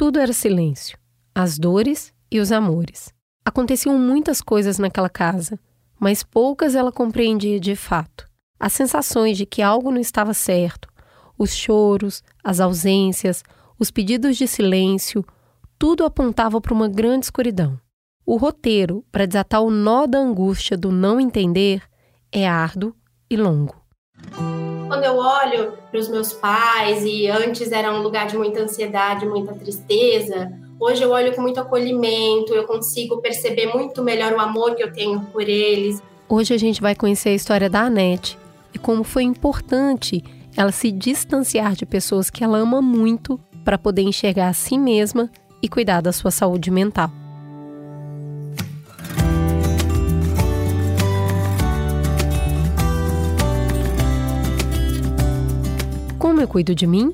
Tudo era silêncio, as dores e os amores. Aconteciam muitas coisas naquela casa, mas poucas ela compreendia de fato. As sensações de que algo não estava certo, os choros, as ausências, os pedidos de silêncio, tudo apontava para uma grande escuridão. O roteiro para desatar o nó da angústia do não entender é árduo e longo. Quando eu olho para os meus pais e antes era um lugar de muita ansiedade, muita tristeza, hoje eu olho com muito acolhimento, eu consigo perceber muito melhor o amor que eu tenho por eles. Hoje a gente vai conhecer a história da Anete e como foi importante ela se distanciar de pessoas que ela ama muito para poder enxergar a si mesma e cuidar da sua saúde mental. Como eu cuido de mim?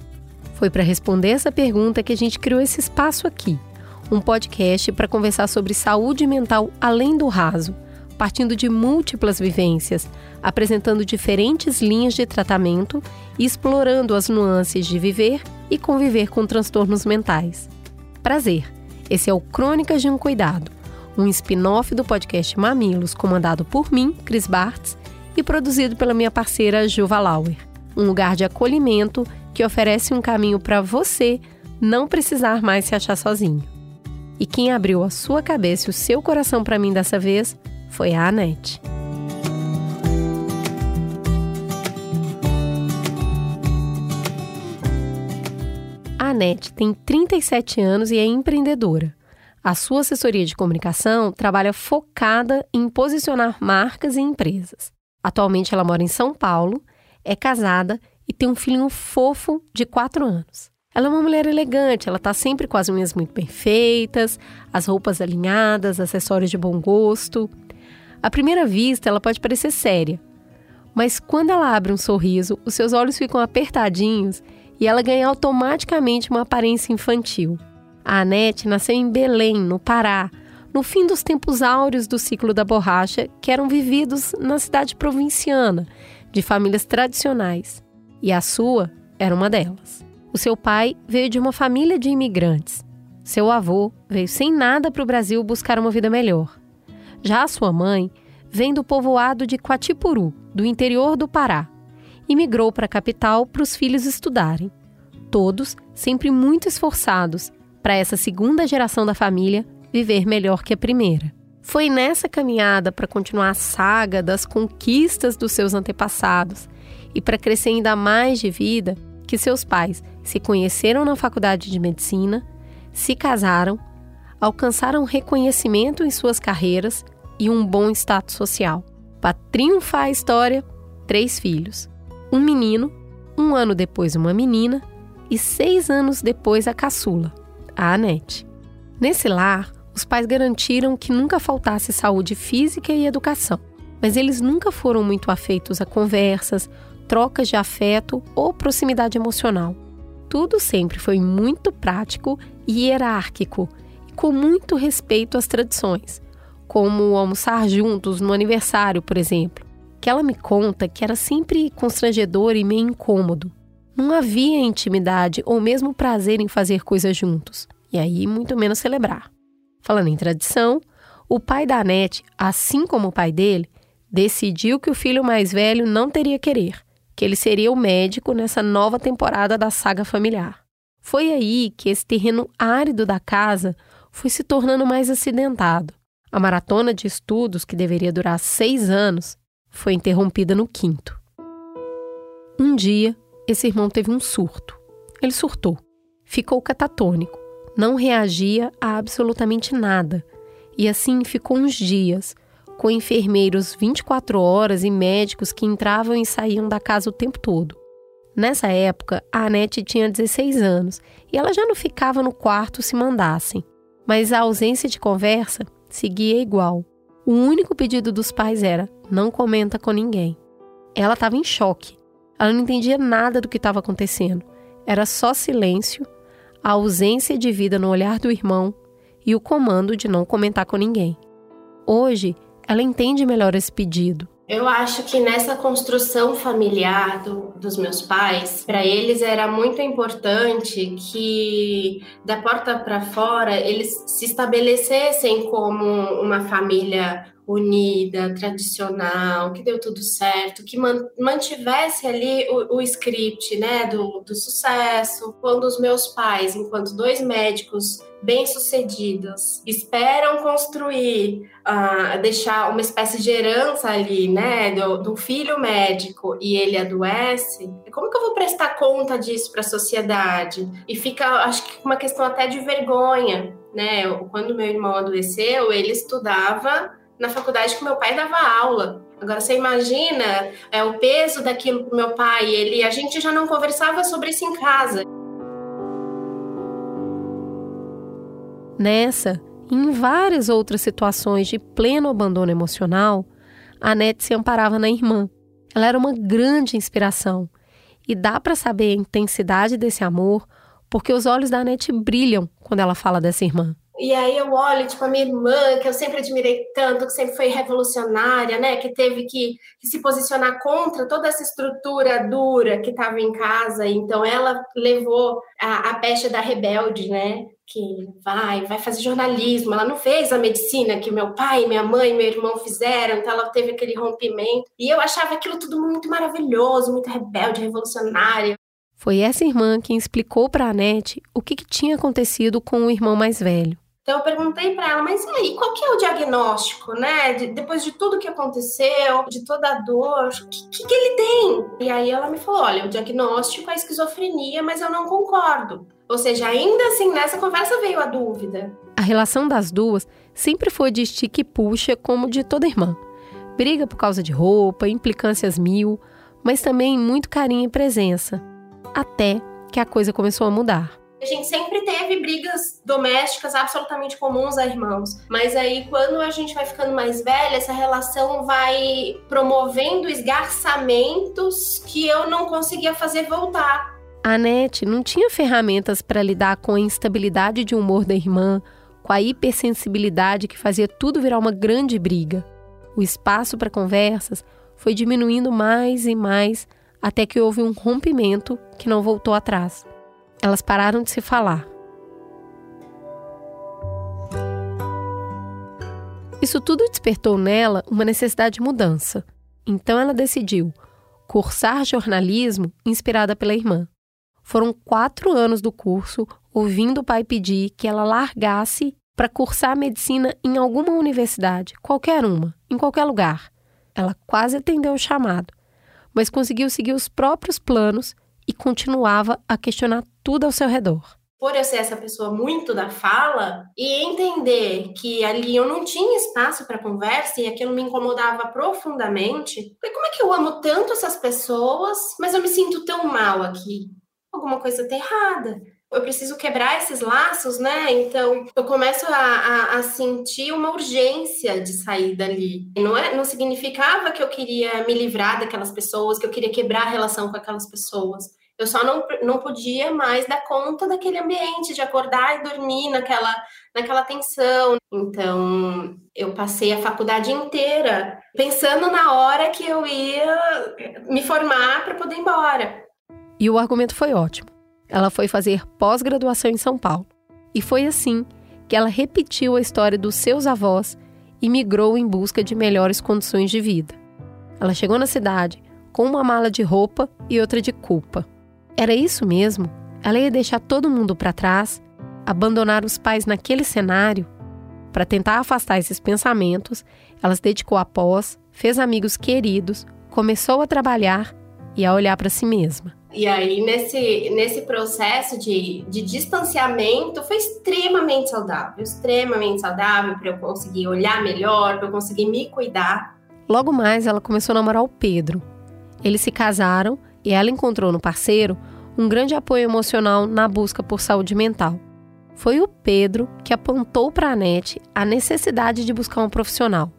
Foi para responder essa pergunta que a gente criou esse espaço aqui, um podcast para conversar sobre saúde mental além do raso, partindo de múltiplas vivências, apresentando diferentes linhas de tratamento e explorando as nuances de viver e conviver com transtornos mentais. Prazer! Esse é o Crônicas de um Cuidado, um spin-off do podcast Mamilos, comandado por mim, Cris Bartz, e produzido pela minha parceira Juva Lauer. Um lugar de acolhimento que oferece um caminho para você não precisar mais se achar sozinho. E quem abriu a sua cabeça e o seu coração para mim dessa vez foi a Anete. A Anete tem 37 anos e é empreendedora. A sua assessoria de comunicação trabalha focada em posicionar marcas e empresas. Atualmente ela mora em São Paulo, é casada e tem um filhinho fofo de 4 anos. Ela é uma mulher elegante, ela está sempre com as unhas muito bem feitas, as roupas alinhadas, acessórios de bom gosto. À primeira vista, ela pode parecer séria, mas quando ela abre um sorriso, os seus olhos ficam apertadinhos e ela ganha automaticamente uma aparência infantil. A Anete nasceu em Belém, no Pará, no fim dos tempos áureos do ciclo da borracha, que eram vividos na cidade provinciana, de famílias tradicionais. E a sua era uma delas. O seu pai veio de uma família de imigrantes. Seu avô veio sem nada para o Brasil buscar uma vida melhor. Já a sua mãe vem do povoado de Quatipuru, do interior do Pará, e migrou para a capital para os filhos estudarem. Todos sempre muito esforçados para essa segunda geração da família viver melhor que a primeira. Foi nessa caminhada para continuar a saga das conquistas dos seus antepassados e para crescer ainda mais de vida que seus pais se conheceram na faculdade de medicina, se casaram, alcançaram reconhecimento em suas carreiras e um bom status social. Para triunfar a história, três filhos um menino, um ano depois uma menina e seis anos depois a caçula, a Anete. Nesse lar, os pais garantiram que nunca faltasse saúde física e educação, mas eles nunca foram muito afeitos a conversas, trocas de afeto ou proximidade emocional. Tudo sempre foi muito prático e hierárquico e com muito respeito às tradições, como almoçar juntos no aniversário, por exemplo que ela me conta que era sempre constrangedor e meio incômodo. Não havia intimidade ou mesmo prazer em fazer coisas juntos, e aí muito menos celebrar. Falando em tradição, o pai da Anete, assim como o pai dele, decidiu que o filho mais velho não teria querer, que ele seria o médico nessa nova temporada da saga familiar. Foi aí que esse terreno árido da casa foi se tornando mais acidentado. A maratona de estudos, que deveria durar seis anos, foi interrompida no quinto. Um dia, esse irmão teve um surto. Ele surtou. Ficou catatônico. Não reagia a absolutamente nada. E assim ficou uns dias, com enfermeiros 24 horas e médicos que entravam e saíam da casa o tempo todo. Nessa época, a Anete tinha 16 anos e ela já não ficava no quarto se mandassem. Mas a ausência de conversa seguia igual. O único pedido dos pais era: não comenta com ninguém. Ela estava em choque. Ela não entendia nada do que estava acontecendo. Era só silêncio, a ausência de vida no olhar do irmão e o comando de não comentar com ninguém. Hoje, ela entende melhor esse pedido. Eu acho que nessa construção familiar do, dos meus pais, para eles era muito importante que da porta para fora eles se estabelecessem como uma família unida, tradicional, que deu tudo certo, que mantivesse ali o, o script né, do, do sucesso. Quando os meus pais, enquanto dois médicos bem-sucedidos, esperam construir, uh, deixar uma espécie de herança ali, né, do, do, filho médico e ele adoece, como que eu vou prestar conta disso para a sociedade? E fica, acho que uma questão até de vergonha, né? Quando meu irmão adoeceu, ele estudava na faculdade que meu pai dava aula. Agora você imagina é, o peso daquilo para meu pai. Ele, a gente já não conversava sobre isso em casa. Nessa em várias outras situações de pleno abandono emocional, a Nete se amparava na irmã. Ela era uma grande inspiração. E dá para saber a intensidade desse amor porque os olhos da Nete brilham quando ela fala dessa irmã. E aí eu olho, tipo, a minha irmã, que eu sempre admirei tanto, que sempre foi revolucionária, né? Que teve que, que se posicionar contra toda essa estrutura dura que estava em casa. Então ela levou a, a pecha da rebelde, né? Que vai, vai fazer jornalismo. Ela não fez a medicina que meu pai, minha mãe, meu irmão fizeram. Então ela teve aquele rompimento. E eu achava aquilo tudo muito maravilhoso, muito rebelde, revolucionário. Foi essa irmã quem explicou para a Anete o que, que tinha acontecido com o irmão mais velho. Então eu perguntei para ela, mas e aí, qual que é o diagnóstico, né? De, depois de tudo que aconteceu, de toda a dor, o que, que, que, ele tem? E aí ela me falou, olha, o diagnóstico é esquizofrenia, mas eu não concordo. Ou seja, ainda assim, nessa conversa veio a dúvida. A relação das duas sempre foi de estique e puxa, como de toda irmã. Briga por causa de roupa, implicâncias mil, mas também muito carinho e presença. Até que a coisa começou a mudar. A gente sempre teve brigas domésticas absolutamente comuns a irmãos, mas aí quando a gente vai ficando mais velha, essa relação vai promovendo esgarçamentos que eu não conseguia fazer voltar. A Nete não tinha ferramentas para lidar com a instabilidade de humor da irmã, com a hipersensibilidade que fazia tudo virar uma grande briga. O espaço para conversas foi diminuindo mais e mais até que houve um rompimento que não voltou atrás. Elas pararam de se falar. Isso tudo despertou nela uma necessidade de mudança. Então ela decidiu cursar jornalismo inspirada pela irmã. Foram quatro anos do curso ouvindo o pai pedir que ela largasse para cursar medicina em alguma universidade, qualquer uma, em qualquer lugar. Ela quase atendeu o chamado, mas conseguiu seguir os próprios planos continuava a questionar tudo ao seu redor. Por eu ser essa pessoa muito da fala e entender que ali eu não tinha espaço para conversa e aquilo me incomodava profundamente, falei, como é que eu amo tanto essas pessoas, mas eu me sinto tão mal aqui? Alguma coisa está errada eu preciso quebrar esses laços, né? Então eu começo a, a, a, sentir uma urgência de sair dali. Não, é, não significava que eu queria me livrar daquelas pessoas, que eu queria quebrar a relação com aquelas pessoas. Eu só não, não podia mais dar conta daquele ambiente, de acordar e dormir naquela, naquela tensão. Então, eu passei a faculdade inteira pensando na hora que eu ia me formar para poder ir embora. E o argumento foi ótimo. Ela foi fazer pós-graduação em São Paulo. E foi assim que ela repetiu a história dos seus avós e migrou em busca de melhores condições de vida. Ela chegou na cidade com uma mala de roupa e outra de culpa. Era isso mesmo? Ela ia deixar todo mundo para trás, abandonar os pais naquele cenário? Para tentar afastar esses pensamentos, ela se dedicou à pós, fez amigos queridos, começou a trabalhar e a olhar para si mesma. E aí, nesse, nesse processo de, de distanciamento, foi extremamente saudável extremamente saudável para eu conseguir olhar melhor, para eu conseguir me cuidar. Logo mais, ela começou a namorar o Pedro. Eles se casaram e ela encontrou no parceiro um grande apoio emocional na busca por saúde mental. Foi o Pedro que apontou para a Anete a necessidade de buscar um profissional.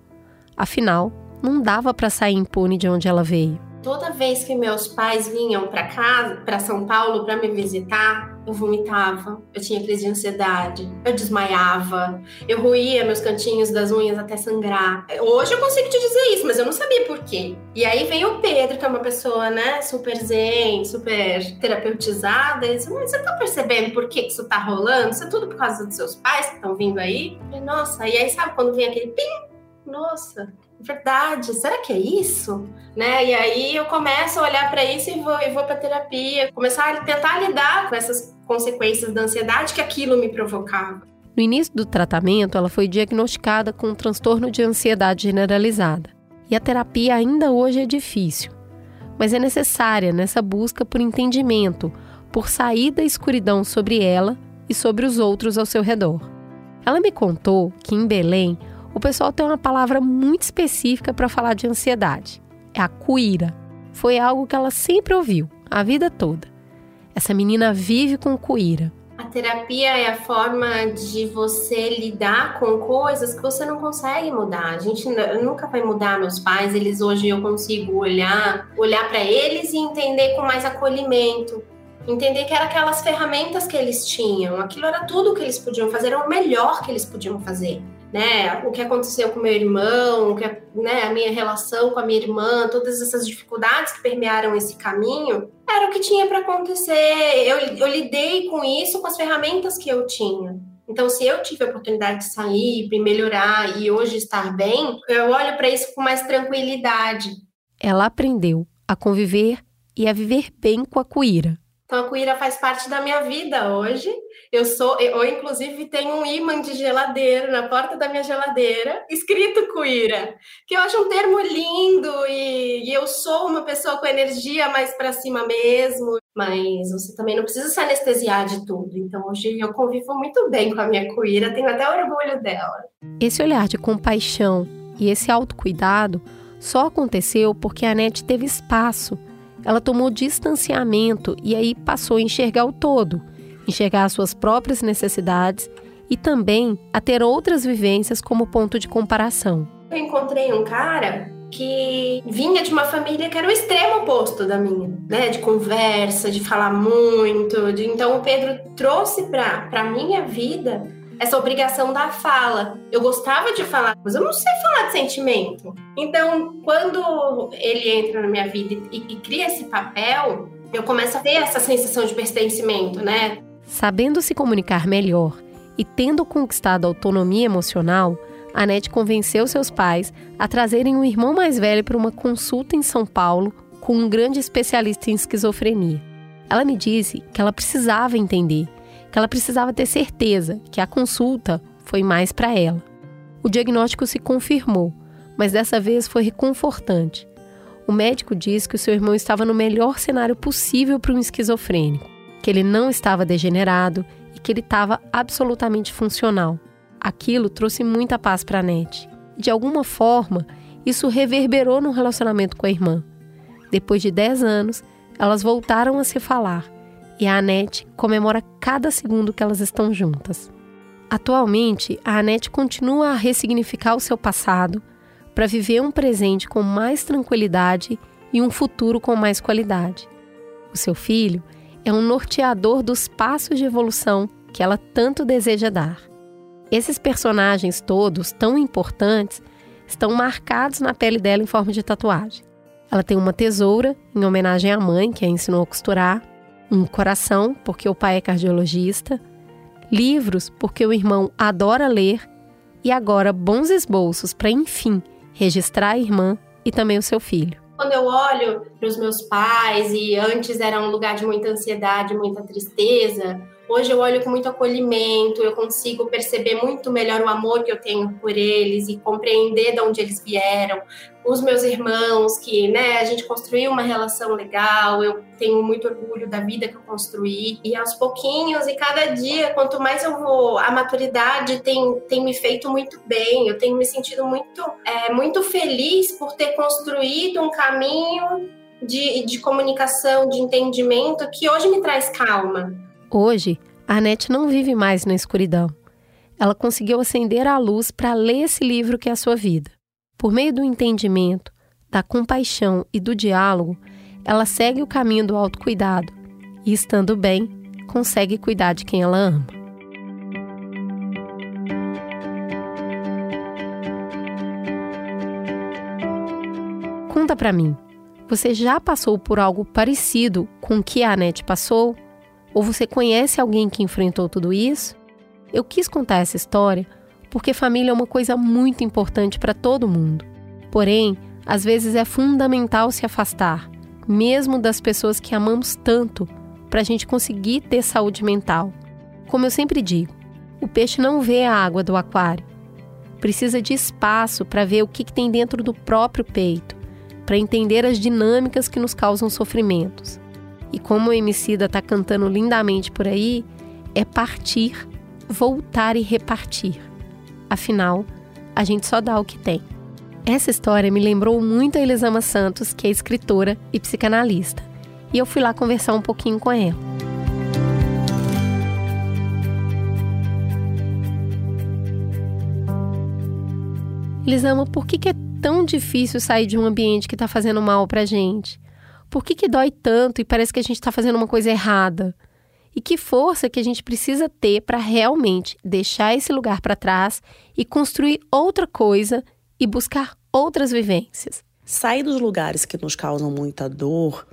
Afinal, não dava para sair impune de onde ela veio. Toda vez que meus pais vinham para casa, para São Paulo, para me visitar, eu vomitava, eu tinha crise de ansiedade, eu desmaiava, eu ruía meus cantinhos das unhas até sangrar. Hoje eu consigo te dizer isso, mas eu não sabia por quê. E aí vem o Pedro, que é uma pessoa, né, super zen, super terapeutizada, e disse, mas você tá percebendo por que isso tá rolando? Isso é tudo por causa dos seus pais que estão vindo aí? falei, nossa, e aí sabe quando vem aquele pim? Nossa, verdade, será que é isso? Né? E aí eu começo a olhar para isso e vou, e vou para terapia, começar a tentar lidar com essas consequências da ansiedade que aquilo me provocava. No início do tratamento, ela foi diagnosticada com um transtorno de ansiedade generalizada. E a terapia ainda hoje é difícil, mas é necessária nessa busca por entendimento, por sair da escuridão sobre ela e sobre os outros ao seu redor. Ela me contou que em Belém o pessoal tem uma palavra muito específica para falar de ansiedade. É a cuíra. Foi algo que ela sempre ouviu, a vida toda. Essa menina vive com cuíra. A terapia é a forma de você lidar com coisas que você não consegue mudar. A gente nunca vai mudar meus pais, eles hoje eu consigo olhar, olhar para eles e entender com mais acolhimento. Entender que eram aquelas ferramentas que eles tinham, aquilo era tudo que eles podiam fazer, era o melhor que eles podiam fazer né, o que aconteceu com meu irmão, que, né, a minha relação com a minha irmã, todas essas dificuldades que permearam esse caminho, era o que tinha para acontecer. Eu, eu lidei com isso com as ferramentas que eu tinha. Então, se eu tive a oportunidade de sair, de melhorar e hoje estar bem, eu olho para isso com mais tranquilidade. Ela aprendeu a conviver e a viver bem com a cuíra. Então, a cuíra faz parte da minha vida hoje eu sou, eu inclusive tenho um imã de geladeira na porta da minha geladeira, escrito cuíra, que eu acho um termo lindo e, e eu sou uma pessoa com energia mais para cima mesmo, mas você também não precisa se anestesiar de tudo. Então hoje eu convivo muito bem com a minha cuíra, tenho até orgulho dela. Esse olhar de compaixão e esse autocuidado só aconteceu porque a Nete teve espaço. Ela tomou distanciamento e aí passou a enxergar o todo enxergar as suas próprias necessidades e também a ter outras vivências como ponto de comparação. Eu encontrei um cara que vinha de uma família que era o extremo oposto da minha, né? De conversa, de falar muito. De... Então o Pedro trouxe para a minha vida essa obrigação da fala. Eu gostava de falar, mas eu não sei falar de sentimento. Então, quando ele entra na minha vida e, e cria esse papel, eu começo a ter essa sensação de pertencimento, né? Sabendo se comunicar melhor e tendo conquistado autonomia emocional, Anete convenceu seus pais a trazerem um irmão mais velho para uma consulta em São Paulo com um grande especialista em esquizofrenia. Ela me disse que ela precisava entender, que ela precisava ter certeza que a consulta foi mais para ela. O diagnóstico se confirmou, mas dessa vez foi reconfortante. O médico disse que o seu irmão estava no melhor cenário possível para um esquizofrênico que ele não estava degenerado e que ele estava absolutamente funcional. Aquilo trouxe muita paz para a Nete. De alguma forma, isso reverberou no relacionamento com a irmã. Depois de 10 anos, elas voltaram a se falar e a Anete comemora cada segundo que elas estão juntas. Atualmente, a Anete continua a ressignificar o seu passado para viver um presente com mais tranquilidade e um futuro com mais qualidade. O seu filho é um norteador dos passos de evolução que ela tanto deseja dar. Esses personagens todos, tão importantes, estão marcados na pele dela em forma de tatuagem. Ela tem uma tesoura, em homenagem à mãe, que a ensinou a costurar, um coração, porque o pai é cardiologista, livros, porque o irmão adora ler, e agora bons esboços para, enfim, registrar a irmã e também o seu filho. Quando eu olho para os meus pais, e antes era um lugar de muita ansiedade, muita tristeza, Hoje eu olho com muito acolhimento, eu consigo perceber muito melhor o amor que eu tenho por eles e compreender de onde eles vieram. Os meus irmãos, que né, a gente construiu uma relação legal, eu tenho muito orgulho da vida que eu construí. E aos pouquinhos, e cada dia, quanto mais eu vou, a maturidade tem, tem me feito muito bem, eu tenho me sentido muito, é, muito feliz por ter construído um caminho de, de comunicação, de entendimento que hoje me traz calma Hoje, a Annette não vive mais na escuridão. Ela conseguiu acender a luz para ler esse livro que é a sua vida. Por meio do entendimento, da compaixão e do diálogo, ela segue o caminho do autocuidado e, estando bem, consegue cuidar de quem ela ama. Conta para mim, você já passou por algo parecido com o que a Anete passou? Ou você conhece alguém que enfrentou tudo isso? Eu quis contar essa história porque família é uma coisa muito importante para todo mundo. Porém, às vezes é fundamental se afastar, mesmo das pessoas que amamos tanto, para a gente conseguir ter saúde mental. Como eu sempre digo, o peixe não vê a água do aquário. Precisa de espaço para ver o que, que tem dentro do próprio peito, para entender as dinâmicas que nos causam sofrimentos. E como o Emicida está cantando lindamente por aí, é partir, voltar e repartir. Afinal, a gente só dá o que tem. Essa história me lembrou muito a Elisama Santos, que é escritora e psicanalista, e eu fui lá conversar um pouquinho com ela. Elisama, por que, que é tão difícil sair de um ambiente que está fazendo mal para gente? Por que, que dói tanto e parece que a gente está fazendo uma coisa errada? E que força que a gente precisa ter para realmente deixar esse lugar para trás e construir outra coisa e buscar outras vivências. Sair dos lugares que nos causam muita dor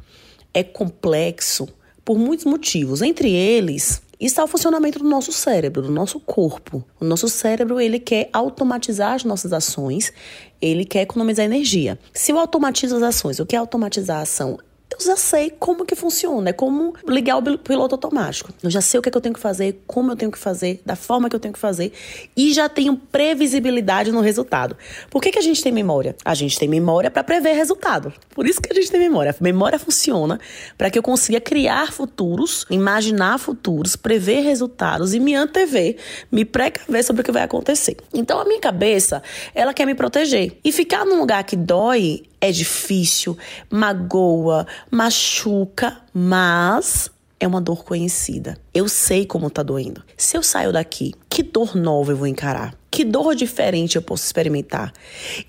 é complexo por muitos motivos. Entre eles, está o funcionamento do nosso cérebro, do nosso corpo. O nosso cérebro, ele quer automatizar as nossas ações, ele quer economizar energia. Se eu automatizo as ações, o que é automatizar a ação? Eu já sei como que funciona. É como ligar o piloto automático. Eu já sei o que, é que eu tenho que fazer, como eu tenho que fazer, da forma que eu tenho que fazer e já tenho previsibilidade no resultado. Por que, que a gente tem memória? A gente tem memória para prever resultado. Por isso que a gente tem memória. A memória funciona para que eu consiga criar futuros, imaginar futuros, prever resultados e me antever, me precaver sobre o que vai acontecer. Então a minha cabeça, ela quer me proteger. E ficar num lugar que dói é difícil, magoa, machuca, mas é uma dor conhecida. Eu sei como tá doendo. Se eu saio daqui, que dor nova eu vou encarar? Que dor diferente eu posso experimentar?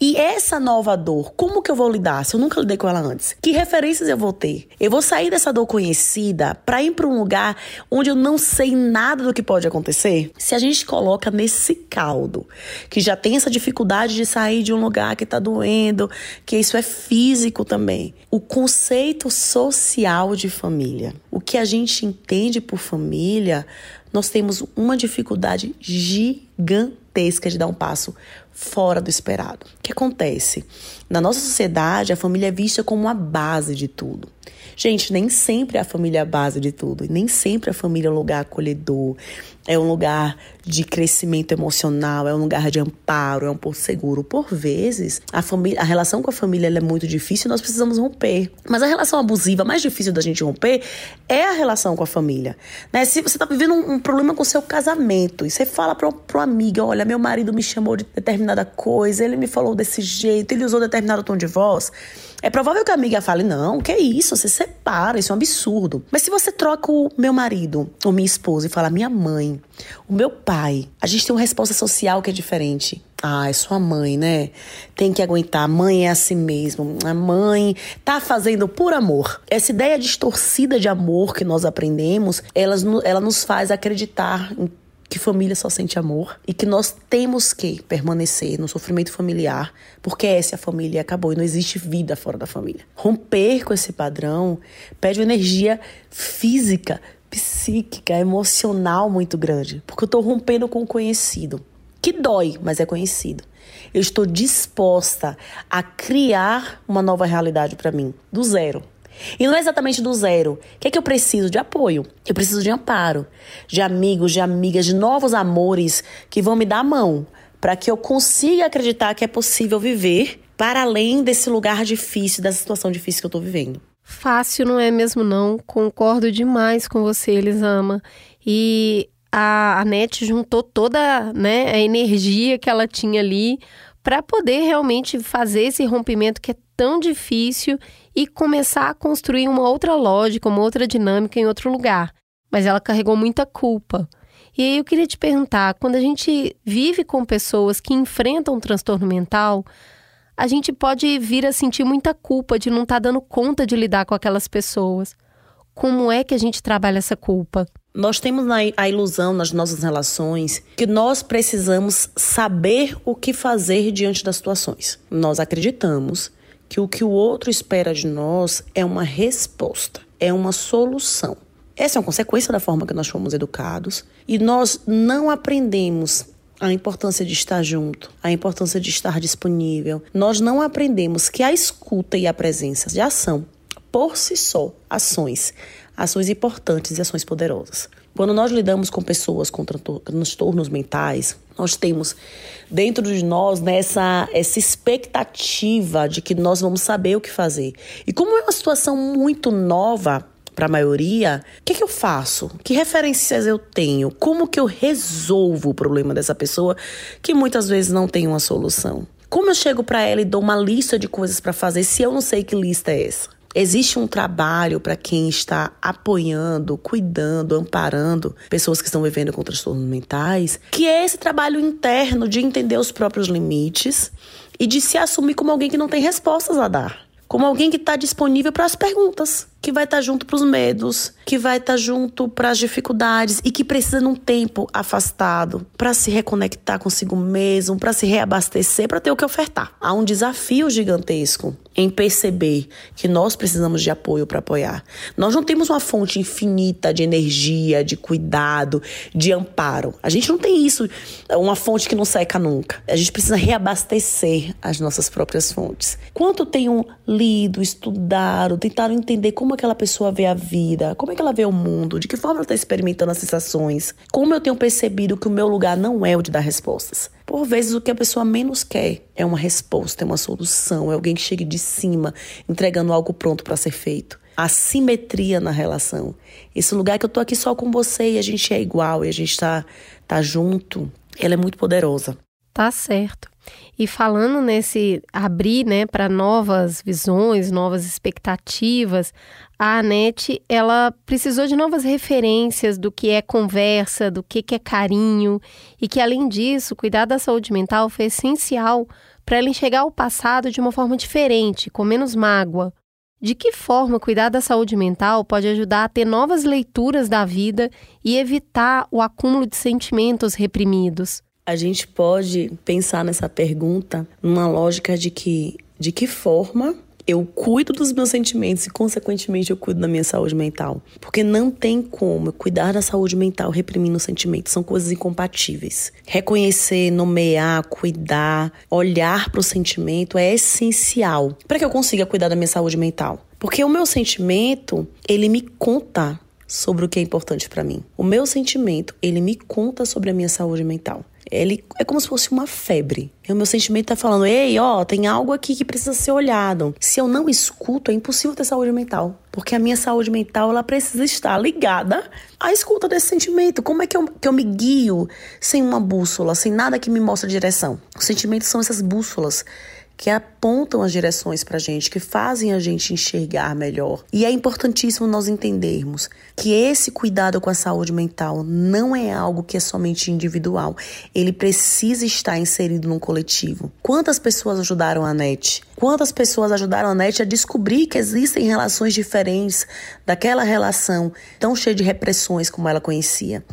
E essa nova dor, como que eu vou lidar se eu nunca lidei com ela antes? Que referências eu vou ter? Eu vou sair dessa dor conhecida para ir para um lugar onde eu não sei nada do que pode acontecer? Se a gente coloca nesse caldo, que já tem essa dificuldade de sair de um lugar que tá doendo, que isso é físico também. O conceito social de família, o que a gente entende por família, nós temos uma dificuldade gigantesca de dar um passo fora do esperado. O que acontece? Na nossa sociedade, a família é vista como a base de tudo. Gente, nem sempre a família é a base de tudo. Nem sempre a família é um lugar acolhedor, é um lugar de crescimento emocional, é um lugar de amparo, é um porto seguro. Por vezes, a, família, a relação com a família é muito difícil e nós precisamos romper. Mas a relação abusiva mais difícil da gente romper é a relação com a família. Né? Se você está vivendo um, um, problema com o seu casamento e você fala para uma amiga: olha, meu marido me chamou de determinada coisa, ele me falou desse jeito, ele usou determinado tom de voz. É provável que a amiga fale: não, que isso? Você separa, isso é um absurdo. Mas se você troca o meu marido ou minha esposa e fala minha mãe, o meu pai, a gente tem uma resposta social que é diferente. Ah, é sua mãe, né? Tem que aguentar. A mãe é assim mesmo. A mãe tá fazendo por amor. Essa ideia distorcida de amor que nós aprendemos, ela, ela nos faz acreditar em que família só sente amor e que nós temos que permanecer no sofrimento familiar, porque essa é a família acabou e não existe vida fora da família. Romper com esse padrão pede uma energia física, psíquica, emocional muito grande, porque eu estou rompendo com o conhecido, que dói, mas é conhecido. Eu estou disposta a criar uma nova realidade para mim, do zero. E não é exatamente do zero. O que é que eu preciso? De apoio. Eu preciso de amparo, de amigos, de amigas, de novos amores que vão me dar a mão para que eu consiga acreditar que é possível viver para além desse lugar difícil, dessa situação difícil que eu estou vivendo. Fácil não é mesmo não, concordo demais com você, Elisama. E a, a NET juntou toda né, a energia que ela tinha ali para poder realmente fazer esse rompimento que é tão difícil e começar a construir uma outra lógica, uma outra dinâmica em outro lugar. Mas ela carregou muita culpa. E aí eu queria te perguntar, quando a gente vive com pessoas que enfrentam um transtorno mental, a gente pode vir a sentir muita culpa de não estar tá dando conta de lidar com aquelas pessoas. Como é que a gente trabalha essa culpa? Nós temos a ilusão nas nossas relações que nós precisamos saber o que fazer diante das situações. Nós acreditamos que o que o outro espera de nós é uma resposta, é uma solução. Essa é uma consequência da forma que nós fomos educados e nós não aprendemos a importância de estar junto, a importância de estar disponível. Nós não aprendemos que a escuta e a presença de ação, por si só, ações, ações importantes e ações poderosas. Quando nós lidamos com pessoas com transtornos mentais, nós temos dentro de nós né, essa, essa expectativa de que nós vamos saber o que fazer. E como é uma situação muito nova para a maioria, o que, que eu faço? Que referências eu tenho? Como que eu resolvo o problema dessa pessoa que muitas vezes não tem uma solução? Como eu chego para ela e dou uma lista de coisas para fazer se eu não sei que lista é essa? Existe um trabalho para quem está apoiando, cuidando, amparando pessoas que estão vivendo com transtornos mentais, que é esse trabalho interno de entender os próprios limites e de se assumir como alguém que não tem respostas a dar, como alguém que está disponível para as perguntas que vai estar tá junto para os medos, que vai estar tá junto para as dificuldades e que precisa de um tempo afastado para se reconectar consigo mesmo, para se reabastecer, para ter o que ofertar. Há um desafio gigantesco em perceber que nós precisamos de apoio para apoiar. Nós não temos uma fonte infinita de energia, de cuidado, de amparo. A gente não tem isso, uma fonte que não seca nunca. A gente precisa reabastecer as nossas próprias fontes. Quanto tenho lido, estudado, tentado entender como aquela pessoa vê a vida, como é que ela vê o mundo, de que forma ela está experimentando as sensações, como eu tenho percebido que o meu lugar não é o de dar respostas. Por vezes, o que a pessoa menos quer é uma resposta, é uma solução, é alguém que chegue de cima, entregando algo pronto para ser feito. A simetria na relação. Esse lugar que eu tô aqui só com você e a gente é igual e a gente tá, tá junto, ela é muito poderosa. Tá certo. E falando nesse abrir, né, para novas visões, novas expectativas, a Anete, ela precisou de novas referências do que é conversa, do que é carinho, e que além disso, cuidar da saúde mental foi essencial para ela enxergar o passado de uma forma diferente, com menos mágoa. De que forma cuidar da saúde mental pode ajudar a ter novas leituras da vida e evitar o acúmulo de sentimentos reprimidos? A gente pode pensar nessa pergunta numa lógica de que de que forma eu cuido dos meus sentimentos e, consequentemente, eu cuido da minha saúde mental. Porque não tem como cuidar da saúde mental reprimindo os sentimentos. São coisas incompatíveis. Reconhecer, nomear, cuidar, olhar para o sentimento é essencial para que eu consiga cuidar da minha saúde mental. Porque o meu sentimento, ele me conta sobre o que é importante para mim. O meu sentimento, ele me conta sobre a minha saúde mental. Ele é como se fosse uma febre. E o meu sentimento tá falando: ei, ó, tem algo aqui que precisa ser olhado. Se eu não escuto, é impossível ter saúde mental. Porque a minha saúde mental, ela precisa estar ligada à escuta desse sentimento. Como é que eu, que eu me guio sem uma bússola, sem nada que me mostre direção? Os sentimentos são essas bússolas que apontam as direções para a gente, que fazem a gente enxergar melhor. E é importantíssimo nós entendermos que esse cuidado com a saúde mental não é algo que é somente individual, ele precisa estar inserido num coletivo. Quantas pessoas ajudaram a NET? Quantas pessoas ajudaram a NET a descobrir que existem relações diferentes daquela relação tão cheia de repressões como ela conhecia?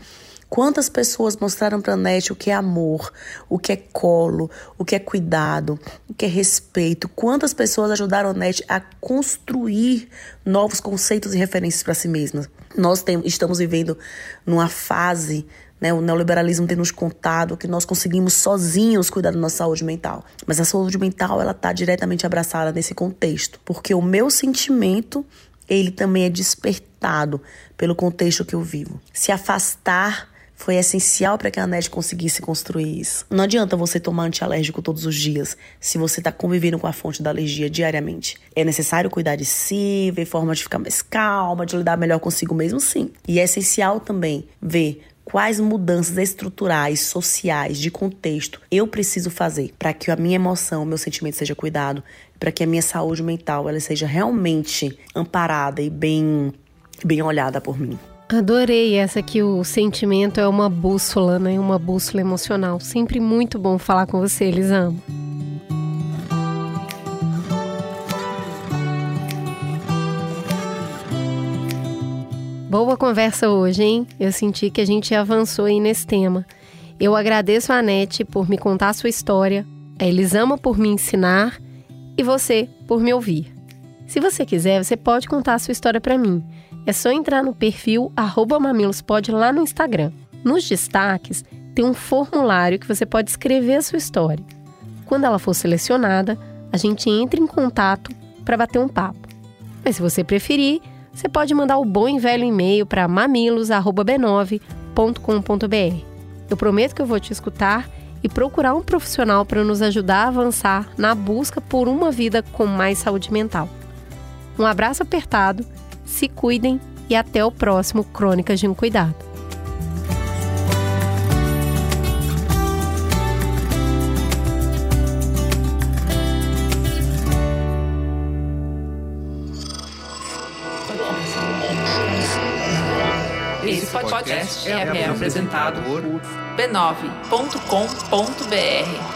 Quantas pessoas mostraram para a NET o que é amor, o que é colo, o que é cuidado, o que é respeito? Quantas pessoas ajudaram a NET a construir novos conceitos e referências para si mesmas? Nós tem, estamos vivendo numa fase né, o neoliberalismo tem nos contado que nós conseguimos sozinhos cuidar da nossa saúde mental. Mas a saúde mental ela está diretamente abraçada nesse contexto, porque o meu sentimento ele também é despertado pelo contexto que eu vivo. Se afastar foi essencial para que a NET conseguisse construir isso. Não adianta você tomar antialérgico todos os dias se você está convivendo com a fonte da alergia diariamente. É necessário cuidar de si, ver forma de ficar mais calma, de lidar melhor consigo mesmo, sim. E é essencial também ver quais mudanças estruturais, sociais, de contexto eu preciso fazer para que a minha emoção, o meu sentimento seja cuidado, para que a minha saúde mental ela seja realmente amparada e bem bem olhada por mim. Adorei essa que o sentimento é uma bússola, né? Uma bússola emocional. Sempre muito bom falar com você, Elisama. Boa conversa hoje, hein? Eu senti que a gente avançou aí nesse tema. Eu agradeço a Anete por me contar a sua história, a Elisama por me ensinar e você por me ouvir. Se você quiser, você pode contar a sua história para mim. É só entrar no perfil mamilospod lá no Instagram. Nos destaques, tem um formulário que você pode escrever a sua história. Quando ela for selecionada, a gente entra em contato para bater um papo. Mas se você preferir, você pode mandar o bom e velho e-mail para mamilos@b9.com.br. Eu prometo que eu vou te escutar e procurar um profissional para nos ajudar a avançar na busca por uma vida com mais saúde mental. Um abraço apertado, se cuidem e até o próximo Crônicas de um Cuidado. Esse podcast é, é apresentado por b9.com.br.